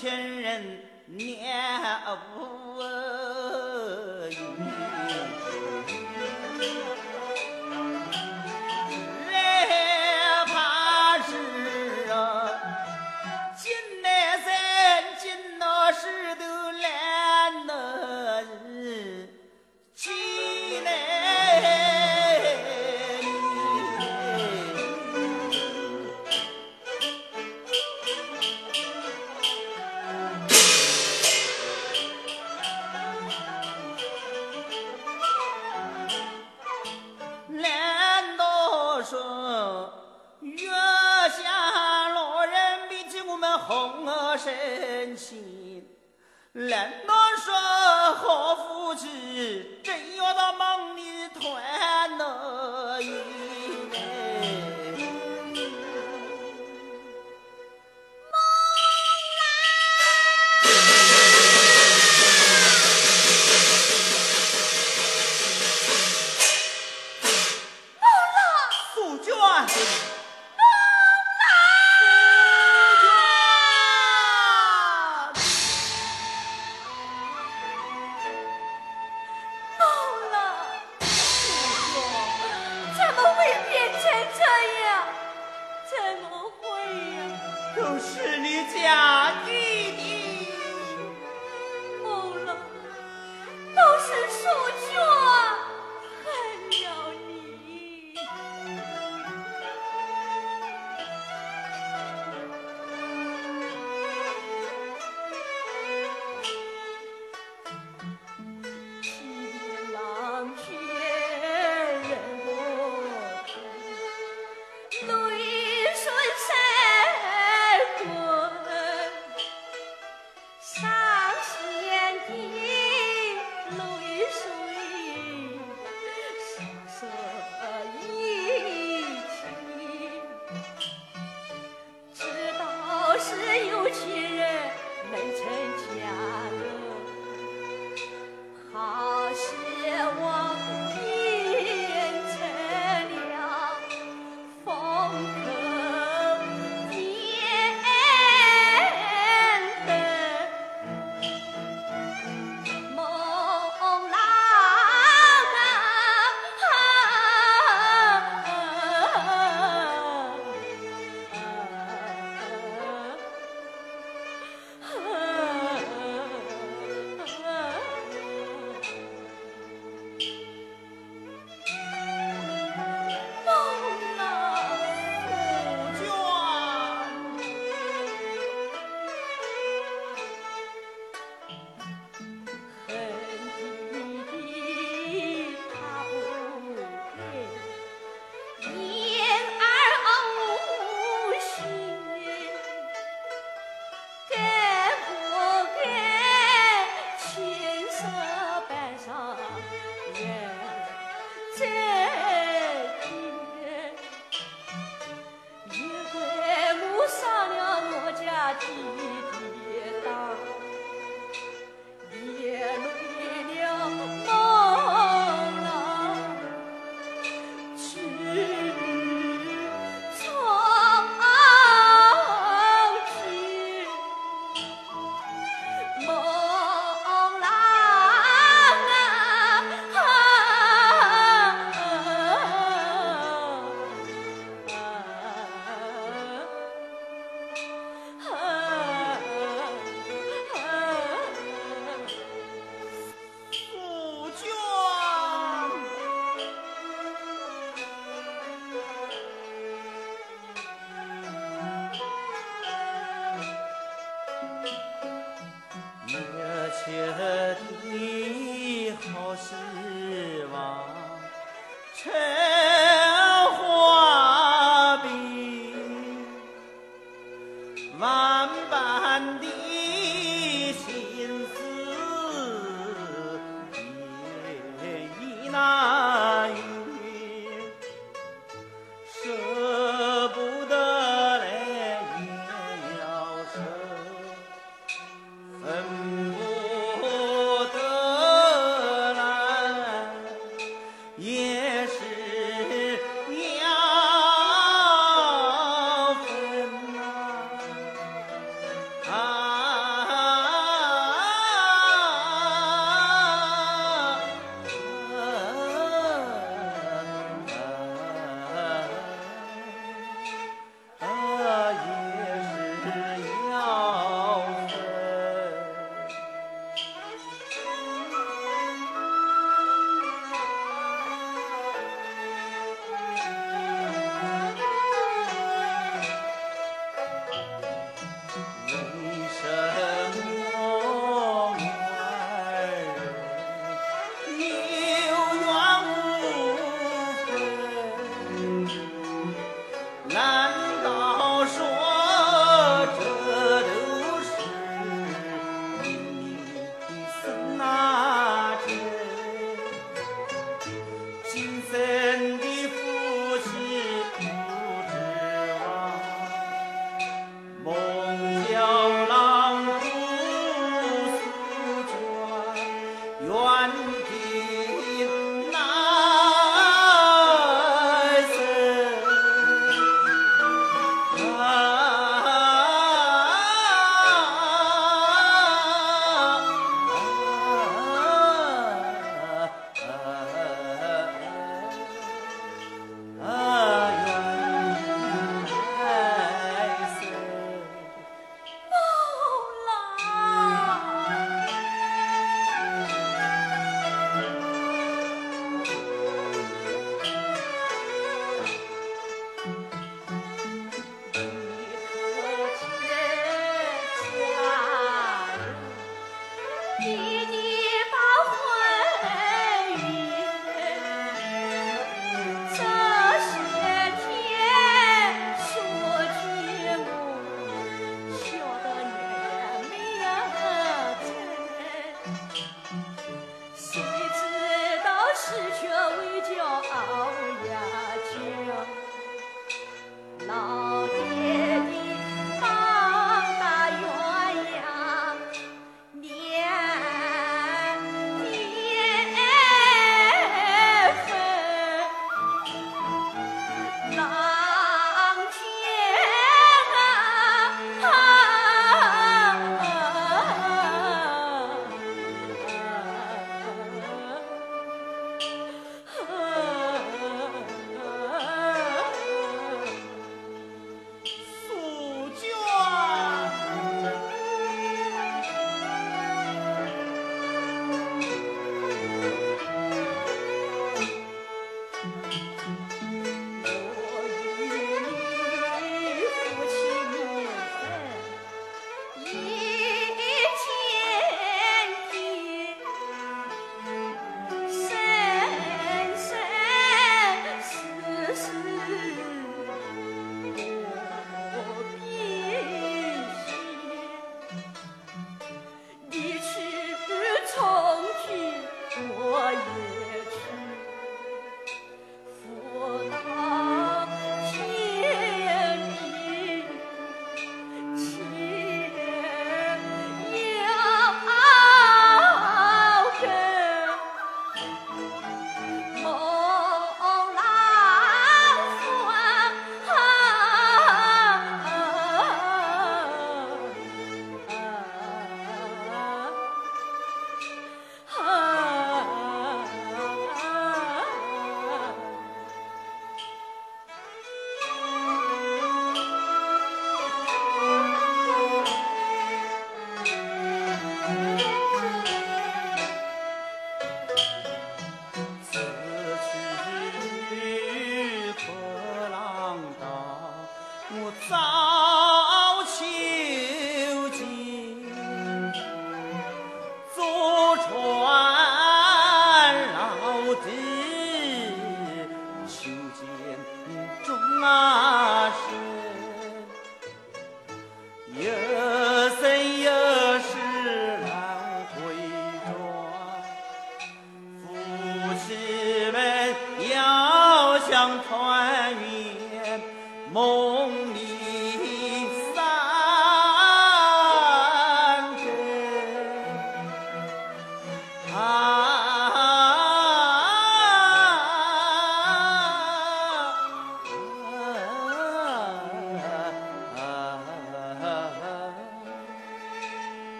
亲人念不深情难道说好夫妻真要到老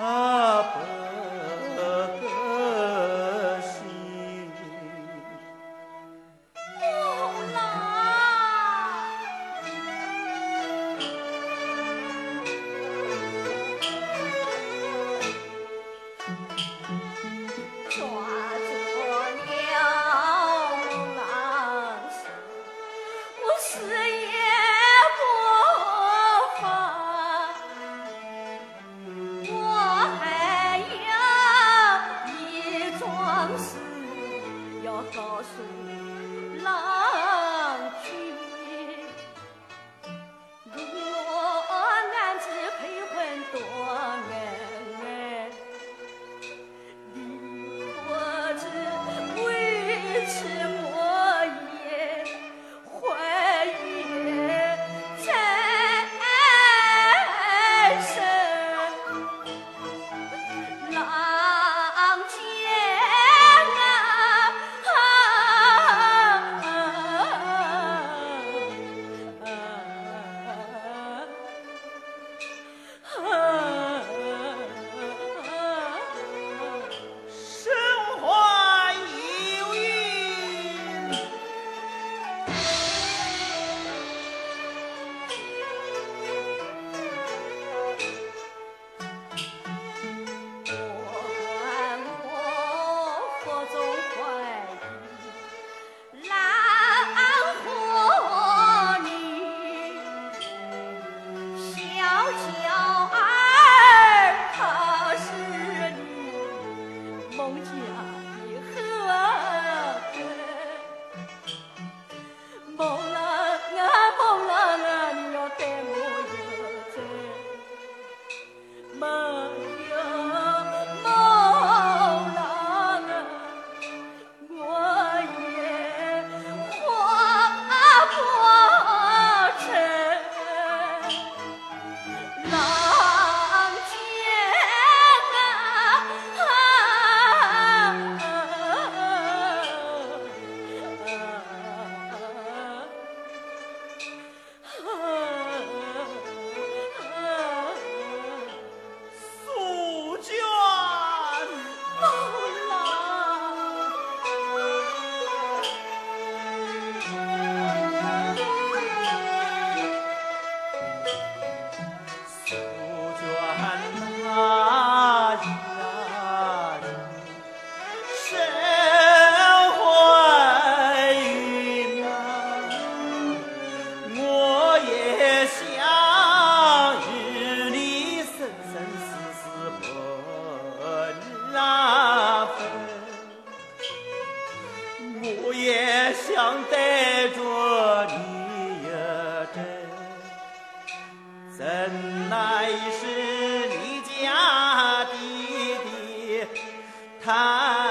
Ah. 太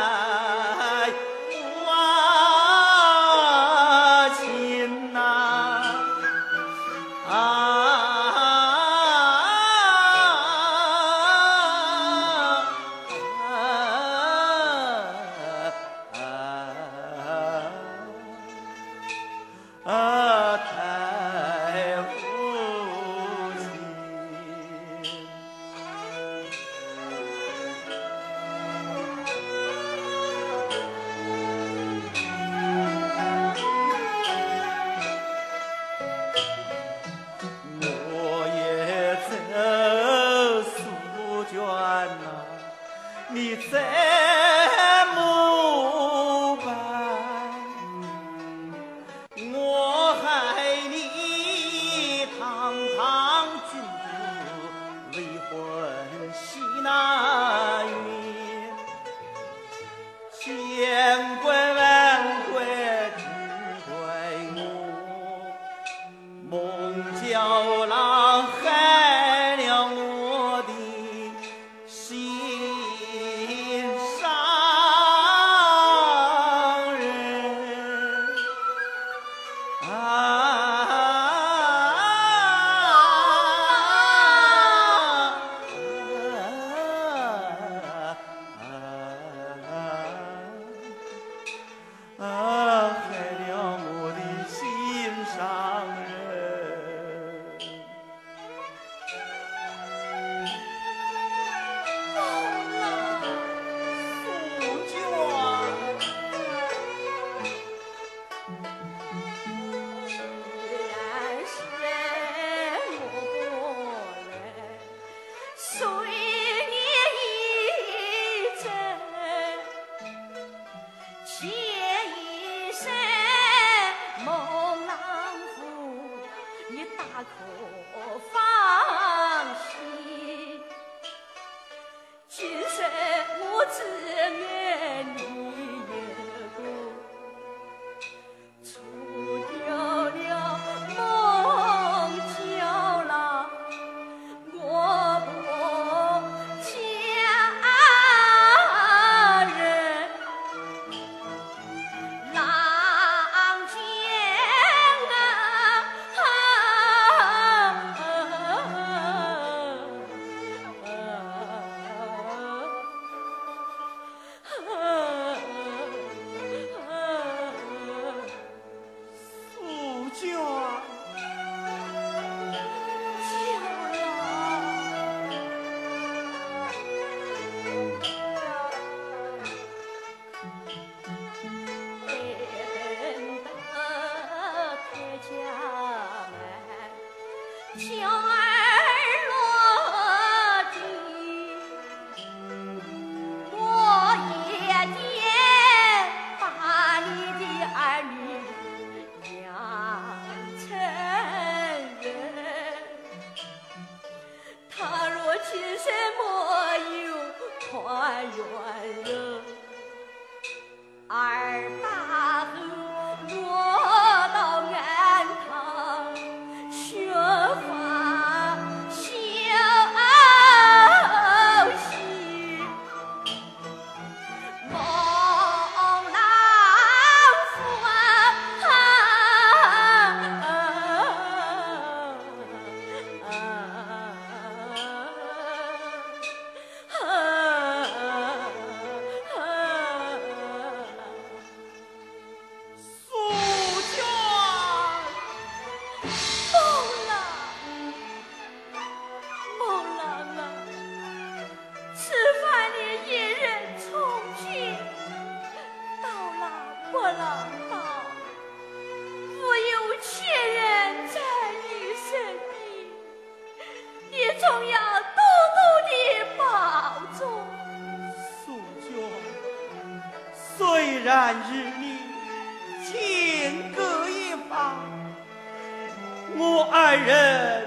我二人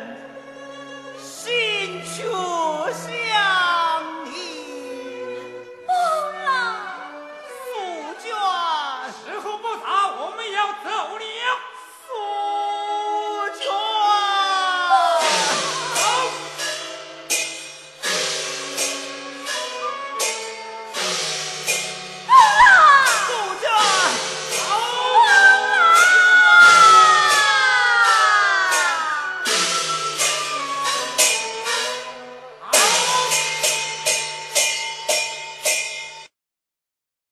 心却